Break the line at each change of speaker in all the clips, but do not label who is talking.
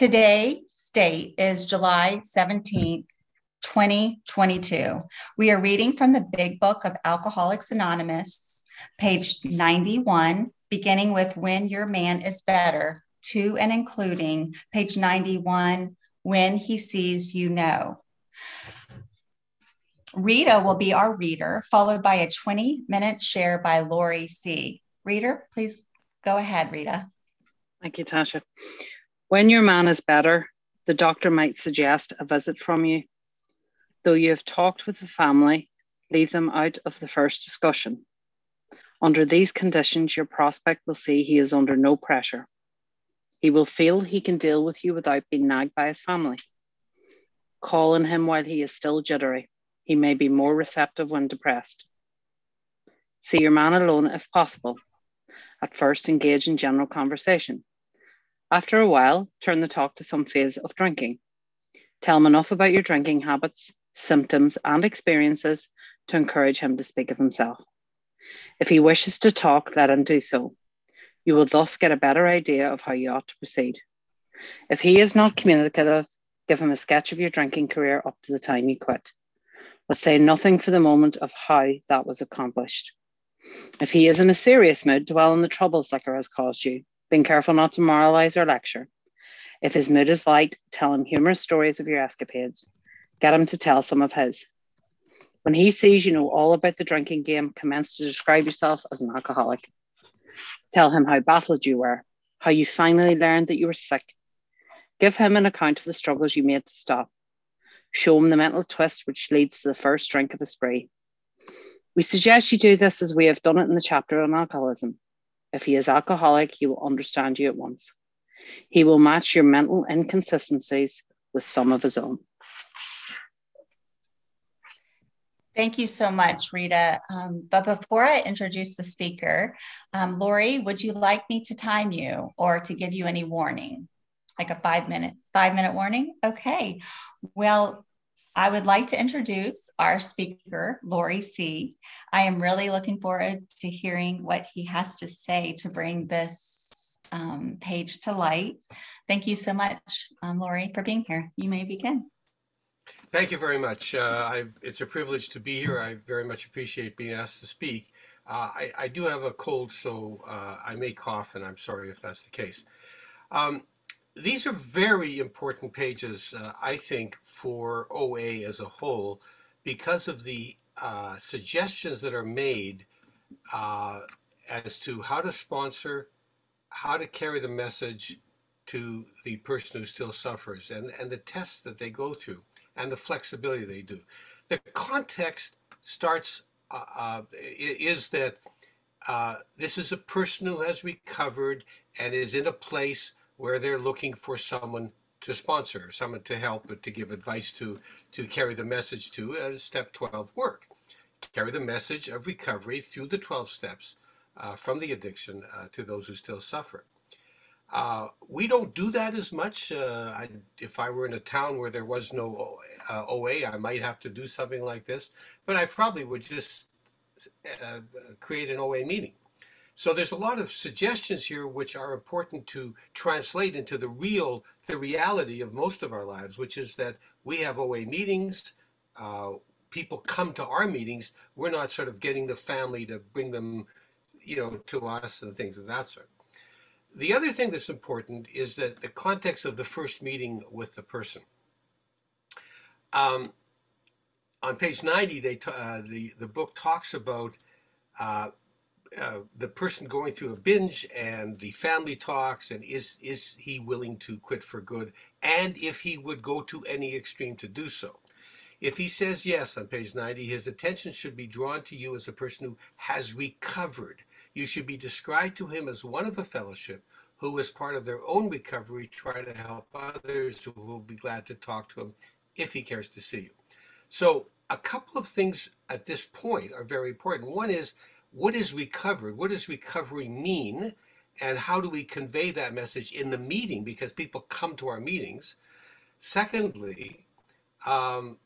Today's date is July 17th, 2022. We are reading from the Big Book of Alcoholics Anonymous, page 91, beginning with When Your Man is Better, to and including page 91, When He Sees You Know. Rita will be our reader, followed by a 20 minute share by Lori C. Reader, please go ahead, Rita.
Thank you, Tasha. When your man is better, the doctor might suggest a visit from you. Though you have talked with the family, leave them out of the first discussion. Under these conditions, your prospect will see he is under no pressure. He will feel he can deal with you without being nagged by his family. Call on him while he is still jittery. He may be more receptive when depressed. See your man alone if possible. At first, engage in general conversation. After a while, turn the talk to some phase of drinking. Tell him enough about your drinking habits, symptoms, and experiences to encourage him to speak of himself. If he wishes to talk, let him do so. You will thus get a better idea of how you ought to proceed. If he is not communicative, give him a sketch of your drinking career up to the time you quit, but say nothing for the moment of how that was accomplished. If he is in a serious mood, dwell on the troubles liquor has caused you being careful not to moralize or lecture. If his mood is light, tell him humorous stories of your escapades. Get him to tell some of his. When he sees you know all about the drinking game, commence to describe yourself as an alcoholic. Tell him how baffled you were, how you finally learned that you were sick. Give him an account of the struggles you made to stop. Show him the mental twist which leads to the first drink of a spree. We suggest you do this as we have done it in the chapter on alcoholism. If he is alcoholic, he will understand you at once. He will match your mental inconsistencies with some of his own.
Thank you so much, Rita. Um, but before I introduce the speaker, um, Lori, would you like me to time you or to give you any warning? Like a five minute, five minute warning? Okay. Well, I would like to introduce our speaker, Lori C. I am really looking forward to hearing what he has to say to bring this um, page to light. Thank you so much, um, Lori, for being here. You may begin.
Thank you very much. Uh, it's a privilege to be here. I very much appreciate being asked to speak. Uh, I, I, do have a cold, so uh, I may cough, and I'm sorry if that's the case. Um, these are very important pages, uh, I think, for OA as a whole because of the uh, suggestions that are made uh, as to how to sponsor, how to carry the message to the person who still suffers, and, and the tests that they go through, and the flexibility they do. The context starts, uh, uh, is that uh, this is a person who has recovered and is in a place where they're looking for someone to sponsor, someone to help, to give advice to, to carry the message to uh, step 12 work. Carry the message of recovery through the 12 steps uh, from the addiction uh, to those who still suffer. Uh, we don't do that as much. Uh, I, if I were in a town where there was no OA, uh, I might have to do something like this, but I probably would just create an OA meeting so there's a lot of suggestions here which are important to translate into the real, the reality of most of our lives, which is that we have OA meetings. Uh, people come to our meetings. We're not sort of getting the family to bring them, you know, to us and things of that sort. The other thing that's important is that the context of the first meeting with the person. Um, on page 90, they uh, the, the book talks about uh, uh, the person going through a binge and the family talks and is is he willing to quit for good? And if he would go to any extreme to do so. If he says yes on page 90 his attention should be drawn to you as a person who has recovered. You should be described to him as one of a fellowship who as part of their own recovery try to help others who will be glad to talk to him if he cares to see you. So a couple of things at this point are very important. One is what is recovered? What does recovery mean? And how do we convey that message in the meeting? Because people come to our meetings. Secondly, um,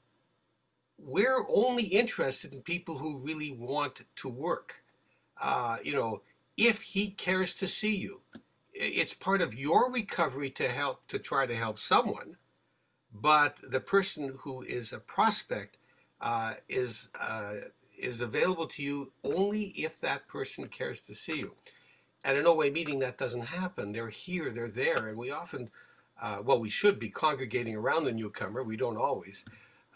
we're only interested in people who really want to work. Uh, you know, if he cares to see you, it's part of your recovery to help to try to help someone, but the person who is a prospect uh, is uh, is available to you only if that person cares to see you. At an OA meeting, that doesn't happen. They're here, they're there, and we often, uh, well, we should be congregating around the newcomer. We don't always.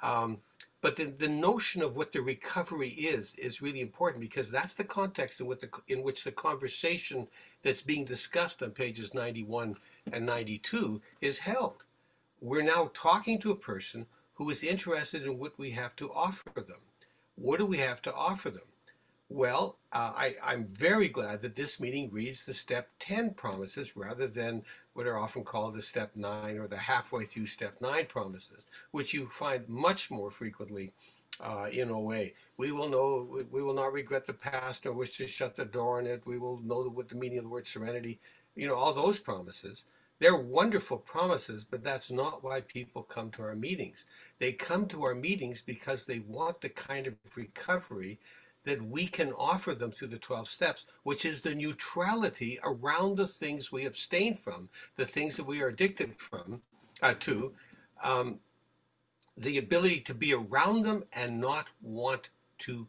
Um, but the, the notion of what the recovery is is really important because that's the context in, what the, in which the conversation that's being discussed on pages 91 and 92 is held. We're now talking to a person who is interested in what we have to offer them. What do we have to offer them? Well, uh, I, I'm very glad that this meeting reads the step 10 promises rather than what are often called the step 9 or the halfway through step 9 promises, which you find much more frequently uh, in OA. We will know, we will not regret the past nor wish to shut the door on it. We will know what the meaning of the word serenity, you know, all those promises. They're wonderful promises, but that's not why people come to our meetings. They come to our meetings because they want the kind of recovery that we can offer them through the 12 steps, which is the neutrality around the things we abstain from, the things that we are addicted from, uh, to, um, the ability to be around them and not want to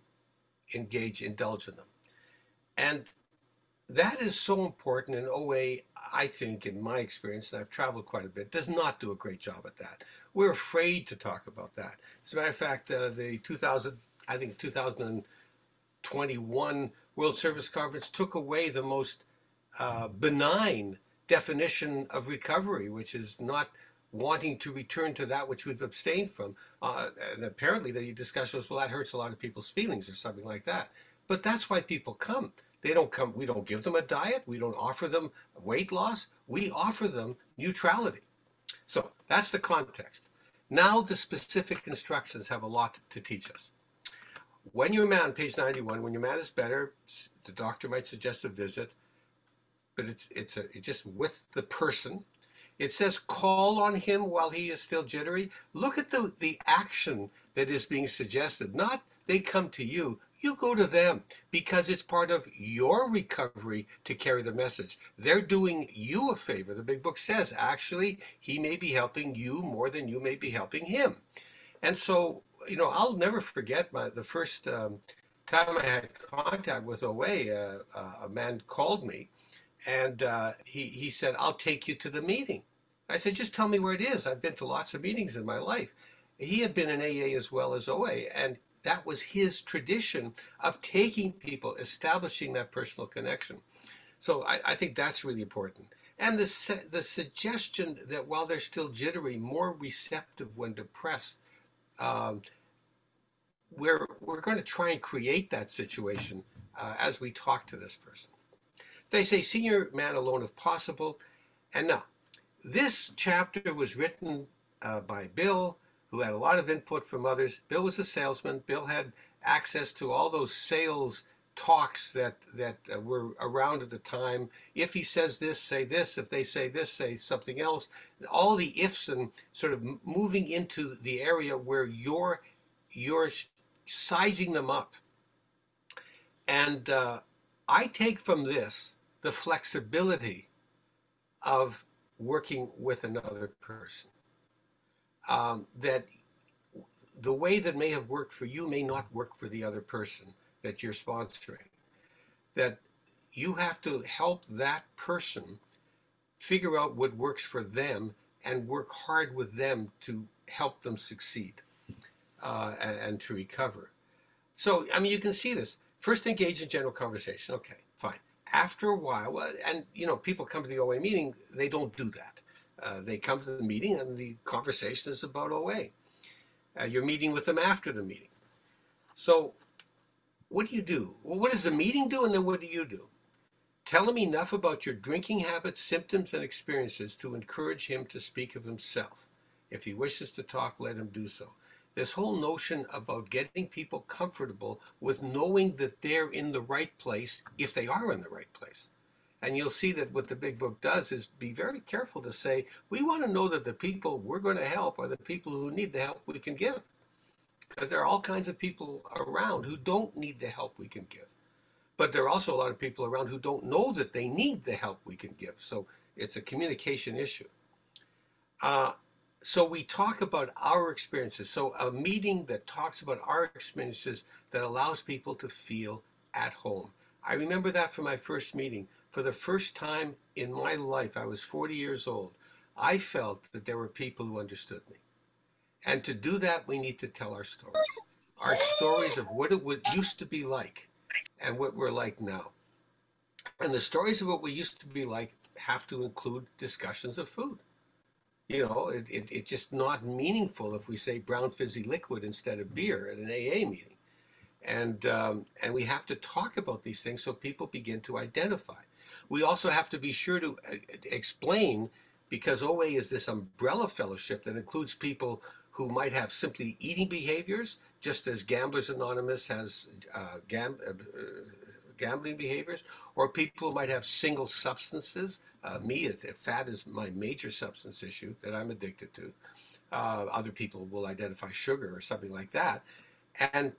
engage, indulge in them. And that is so important and OA, I think, in my experience, and I've traveled quite a bit, does not do a great job at that. We're afraid to talk about that. As a matter of fact, uh, the 2000, I think 2021 World Service Conference took away the most uh, benign definition of recovery, which is not wanting to return to that which we've abstained from. Uh, and apparently the discussion was, well, that hurts a lot of people's feelings or something like that. But that's why people come. They don't come, we don't give them a diet, we don't offer them weight loss, we offer them neutrality. So that's the context. Now the specific instructions have a lot to teach us. When your man, page 91, when your man is better, the doctor might suggest a visit, but it's it's, a, it's just with the person. It says call on him while he is still jittery. Look at the, the action that is being suggested. Not they come to you you go to them because it's part of your recovery to carry the message. They're doing you a favor. The big book says actually he may be helping you more than you may be helping him. And so, you know, I'll never forget my the first um, time I had contact with OA, uh, uh, a man called me and uh, he, he said, I'll take you to the meeting. I said, just tell me where it is. I've been to lots of meetings in my life. He had been in AA as well as OA, and that was his tradition of taking people, establishing that personal connection. So I, I think that's really important. And the, the suggestion that while they're still jittery, more receptive when depressed, um, we're, we're going to try and create that situation uh, as we talk to this person. They say senior man alone if possible. And now, this chapter was written uh, by Bill who had a lot of input from others. Bill was a salesman. Bill had access to all those sales talks that that uh, were around at the time. If he says this, say this. If they say this, say something else. All the ifs and sort of moving into the area where you're you're sizing them up. And uh, I take from this the flexibility of working with another person um, that the way that may have worked for you may not work for the other person that you're sponsoring. That you have to help that person figure out what works for them and work hard with them to help them succeed uh, and, and, to recover. So, I mean, you can see this. First, engage in general conversation. Okay, fine. After a while, and you know, people come to the OA meeting, they don't do that. Uh, they come to the meeting and the conversation is about OA. Uh, you're meeting with them after the meeting. So, what do you do? Well, what does the meeting do, and then what do you do? Tell him enough about your drinking habits, symptoms, and experiences to encourage him to speak of himself. If he wishes to talk, let him do so. This whole notion about getting people comfortable with knowing that they're in the right place if they are in the right place. And you'll see that what the big book does is be very careful to say, we want to know that the people we're going to help are the people who need the help we can give. Because there are all kinds of people around who don't need the help we can give. but there are also a lot of people around who don't know that they need the help we can give. So it's a communication issue. Uh, so we talk about our experiences. So a meeting that talks about our experiences that allows people to feel at home. I remember that from my first meeting. For the first time in my life, I was 40 years old. I felt that there were people who understood me. And to do that, we need to tell our stories. Our stories of what it would, used to be like and what we're like now. And the stories of what we used to be like have to include discussions of food. You know, it, it, it's just not meaningful if we say brown fizzy liquid instead of beer at an AA meeting. And, um, and we have to talk about these things so people begin to identify. We also have to be sure to uh, explain because OA is this umbrella fellowship that includes people who might have simply eating behaviors, just as Gamblers Anonymous has uh, gam- uh, gambling behaviors, or people who might have single substances. Uh, me, fat is my major substance issue that I'm addicted to. Uh, other people will identify sugar or something like that. And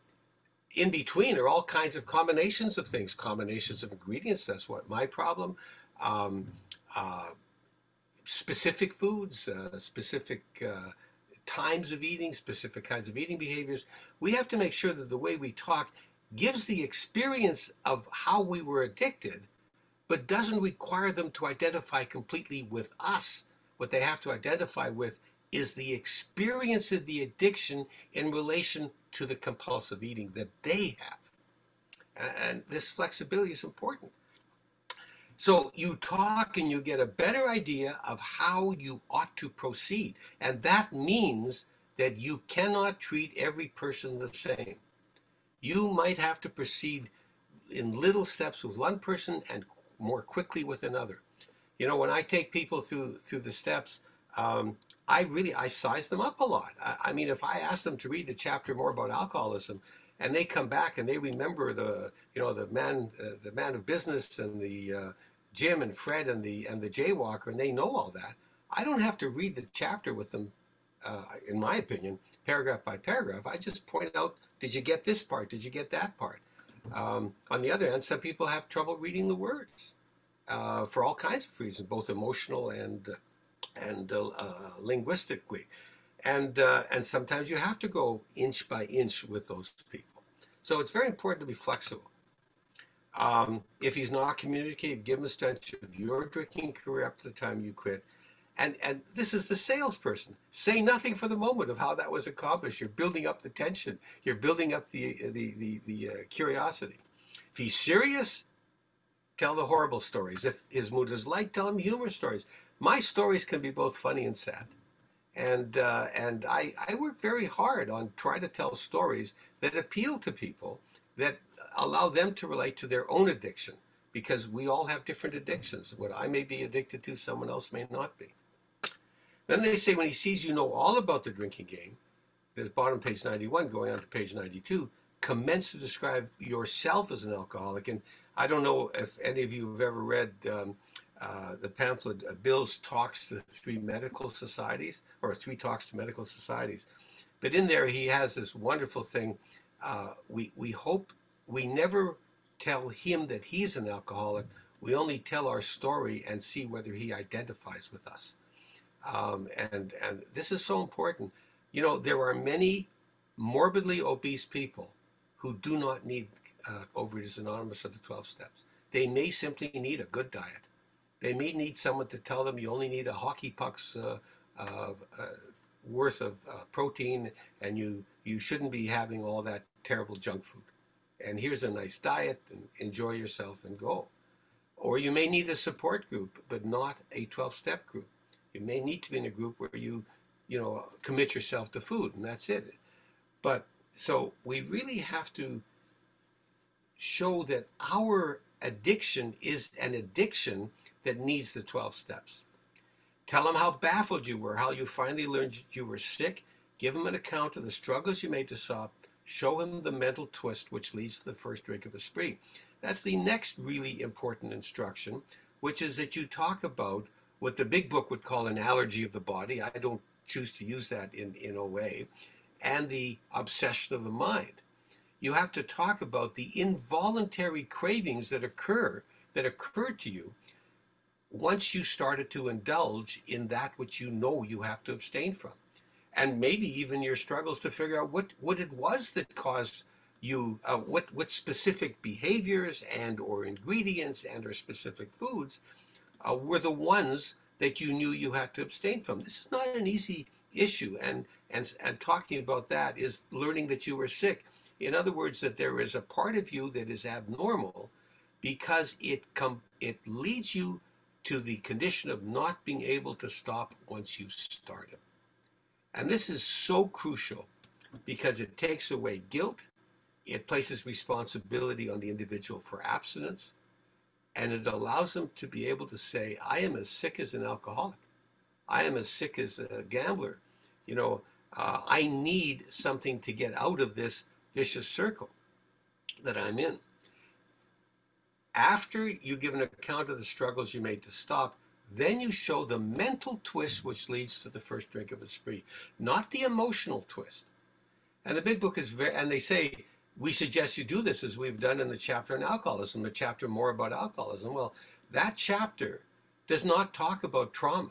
in between are all kinds of combinations of things, combinations of ingredients. That's what my problem. Um, uh, specific foods, uh, specific uh, times of eating, specific kinds of eating behaviors. We have to make sure that the way we talk gives the experience of how we were addicted, but doesn't require them to identify completely with us. What they have to identify with is the experience of the addiction in relation to the compulsive eating that they have. And this flexibility is important. So you talk and you get a better idea of how you ought to proceed. And that means that you cannot treat every person the same. You might have to proceed in little steps with one person and more quickly with another. You know, when I take people through through the steps, um, I really I size them up a lot. I, I, mean, if I ask them to read the chapter more about alcoholism, and they come back and they remember the you know the man uh, the man of business and the uh, Jim and Fred and the and the jaywalker, and they know all that. I don't have to read the chapter with them, uh, in my opinion, paragraph by paragraph. I just point out, did you get this part? Did you get that part? Um, on the other hand, some people have trouble reading the words uh, for all kinds of reasons, both emotional and and uh, uh, linguistically, and uh, and sometimes you have to go inch by inch with those people. So it's very important to be flexible. Um, if he's not communicating, give him a stretch of your drinking career up to the time you quit. And, and this is the salesperson. Say nothing for the moment of how that was accomplished. You're building up the tension. You're building up the, the, the, the uh, curiosity. If he's serious, tell the horrible stories. If his mood is light, tell him humor stories. My stories can be both funny and sad. And, uh, and I, I work very hard on trying to tell stories that appeal to people, that allow them to relate to their own addiction because we all have different addictions. What I may be addicted to, someone else may not be. Then they say when he sees you know all about the drinking game, there's bottom page 91 going on to page 92, commence to describe yourself as an alcoholic. And I don't know if any of you have ever read um, uh, the pamphlet uh, Bill's Talks to Three Medical Societies, or Three Talks to Medical Societies. But in there, he has this wonderful thing. Uh, we, we hope we never tell him that he's an alcoholic. We only tell our story and see whether he identifies with us. Um, and and this is so important. You know, there are many morbidly obese people who do not need uh, Overeaters Anonymous or the 12 steps. They may simply need a good diet. They may need someone to tell them you only need a hockey puck's uh, uh, uh worth of uh, protein and you, you shouldn't be having all that terrible junk food and here's a nice diet and enjoy yourself and go. Or you may need a support group, but not a 12 step group. You may need to be in a group where you, you know, commit yourself to food and that's it. But so we really have to show that our addiction is an addiction that needs the 12 steps. Tell them how baffled you were, how you finally learned that you were sick. Give them an account of the struggles you made to stop Show him the mental twist which leads to the first drink of a spree. That's the next really important instruction, which is that you talk about what the big book would call an allergy of the body. I don't choose to use that in, in OA, and the obsession of the mind. you have to talk about the involuntary cravings that occur that occurred to you once you started to indulge in that which you know you have to abstain from. And maybe even your struggles to figure out what what it was that caused you uh, what what specific behaviors and or ingredients and or specific foods uh, were the ones that you knew you had to abstain from. This is not an easy issue and and and talking about that is learning that you were sick. In other words that there is a part of you that is abnormal because it com- it leads you to the condition of not being able to stop once you start it. And this is so crucial because it takes away guilt, it places responsibility on the individual for abstinence, and it allows them to be able to say, I am as sick as an alcoholic. I am as sick as a gambler. You know, uh, I need something to get out of this vicious circle that I'm in after you give an account of the struggles you made to stop, then you show the mental twist which leads to the first drink of a spree, not the emotional twist. And the big book is very, and they say, we suggest you do this as we've done in the chapter on alcoholism, the chapter more about alcoholism. Well, that chapter does not talk about trauma.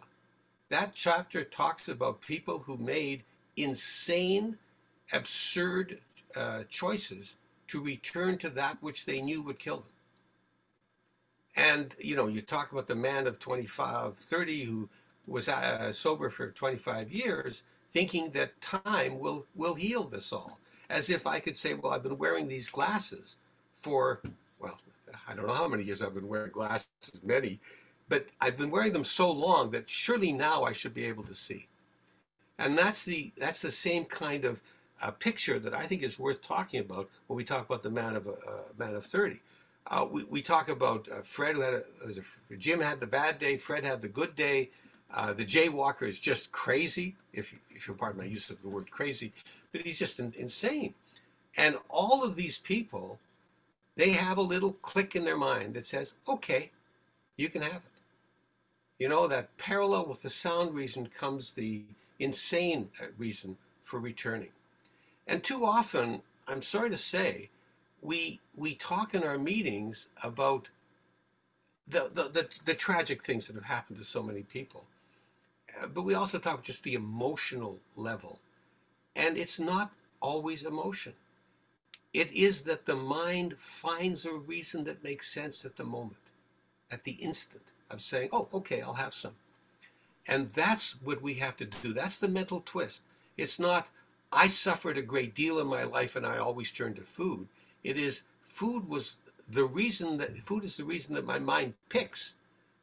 That chapter talks about people who made insane, absurd uh, choices to return to that which they knew would kill them. And, you know, you talk about the man of 25, 30 who was uh, sober for 25 years, thinking that time will, will heal this all. As if I could say, well, I've been wearing these glasses for, well, I don't know how many years I've been wearing glasses, many, but I've been wearing them so long that surely now I should be able to see. And that's the, that's the same kind of uh, picture that I think is worth talking about when we talk about the man of, a man of 30 uh, we, we talk about uh, Fred who had a, was a, Jim had the bad day, Fred had the good day. Uh, the jaywalker is just crazy, if, if you'll pardon my use of the word crazy, but he's just in, insane. And all of these people, they have a little click in their mind that says, okay, you can have it. You know, that parallel with the sound reason comes the insane uh, reason for returning. And too often, I'm sorry to say, we we talk in our meetings about the, the, the, the, tragic things that have happened to so many people. Uh, but we also talk just the emotional level. And it's not always emotion. It is that the mind finds a reason that makes sense at the moment, at the instant of saying, oh, okay, I'll have some. And that's what we have to do. That's the mental twist. It's not, I suffered a great deal in my life and I always turn to food. It is food was the reason that food is the reason that my mind picks.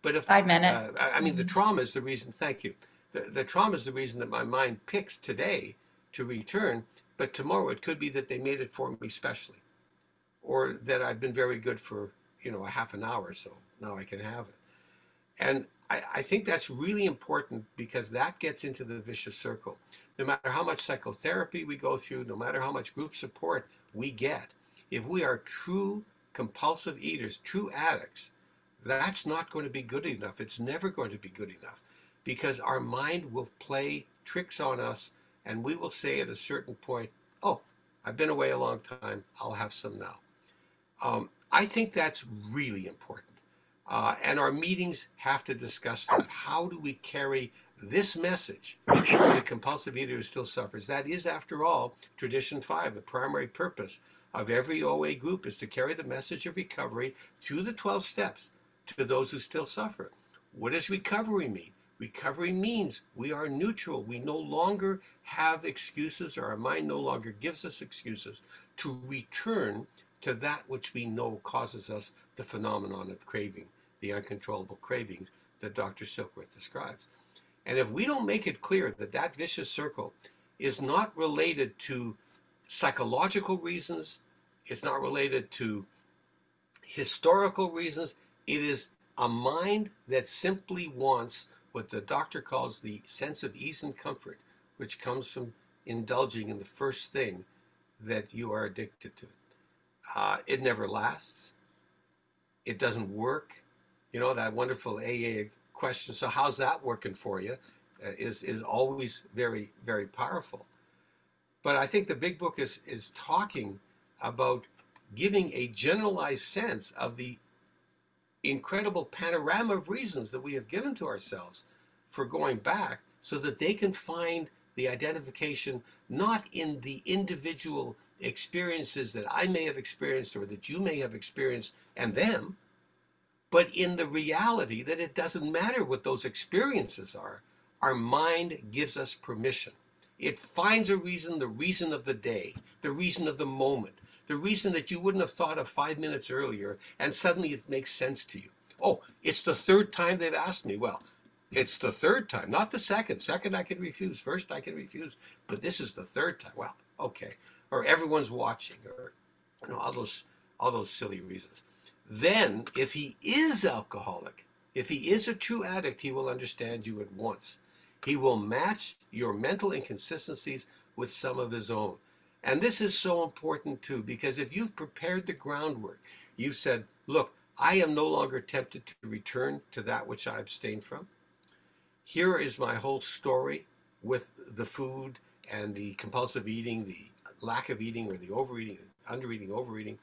But if five minutes,
uh, I mean, the mm-hmm. trauma is the reason. Thank you. The, the trauma is the reason that my mind picks today to return. But tomorrow it could be that they made it for me specially, or that I've been very good for you know a half an hour, so now I can have it. And I, I think that's really important because that gets into the vicious circle. No matter how much psychotherapy we go through, no matter how much group support we get, if we are true compulsive eaters, true addicts, that's not going to be good enough. It's never going to be good enough because our mind will play tricks on us and we will say at a certain point, oh, I've been away a long time, I'll have some now. Um, I think that's really important. Uh, and our meetings have to discuss that. How do we carry this message the compulsive eater who still suffers? That is, after all, tradition five, the primary purpose of every OA group is to carry the message of recovery through the 12 steps to those who still suffer. What does recovery mean? Recovery means we are neutral. We no longer have excuses, or our mind no longer gives us excuses to return to that which we know causes us the phenomenon of craving, the uncontrollable cravings that Dr. Silkworth describes. And if we don't make it clear that that vicious circle is not related to psychological reasons, it's not related to historical reasons. It is a mind that simply wants what the doctor calls the sense of ease and comfort, which comes from indulging in the first thing that you are addicted to. Uh, it never lasts. It doesn't work. You know, that wonderful AA question, so how's that working for you, uh, is, is always very, very powerful. But I think the big book is, is talking about giving a generalized sense of the incredible panorama of reasons that we have given to ourselves for going back so that they can find the identification not in the individual experiences that I may have experienced or that you may have experienced and them, but in the reality that it doesn't matter what those experiences are. Our mind gives us permission. It finds a reason, the reason of the day, the reason of the moment, the reason that you wouldn't have thought of five minutes earlier, and suddenly it makes sense to you. Oh, it's the third time they've asked me. Well, it's the third time, not the second. Second, I can refuse. First, I can refuse. But this is the third time. Well, okay. Or everyone's watching, or you know, all those all those silly reasons. Then, if he is alcoholic, if he is a true addict, he will understand you at once. He will match your mental inconsistencies with some of his own. And this is so important too, because if you've prepared the groundwork, you've said, look, I am no longer tempted to return to that which I abstained from. Here is my whole story with the food and the compulsive eating, the lack of eating or the overeating, undereating, overeating.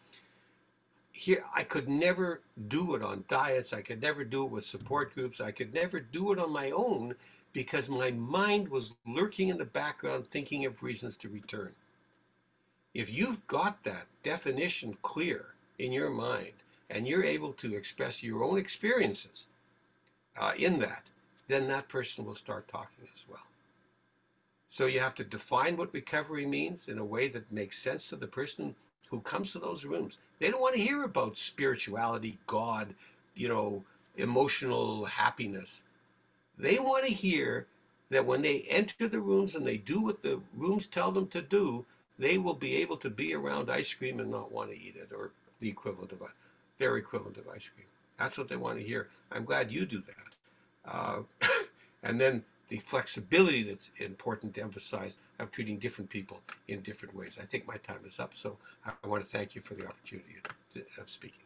Here, I could never do it on diets. I could never do it with support groups. I could never do it on my own because my mind was lurking in the background thinking of reasons to return. If you've got that definition clear in your mind and you're able to express your own experiences uh, in that, then that person will start talking as well. So you have to define what recovery means in a way that makes sense to the person who comes to those rooms. They don't want to hear about spirituality, God, you know, emotional happiness. They want to hear that when they enter the rooms and they do what the rooms tell them to do, they will be able to be around ice cream and not want to eat it or the equivalent of their equivalent of ice cream. That's what they want to hear. I'm glad you do that. Uh, and then the flexibility that's important to emphasize of treating different people in different ways. I think my time is up, so I want to thank you for the opportunity of speaking.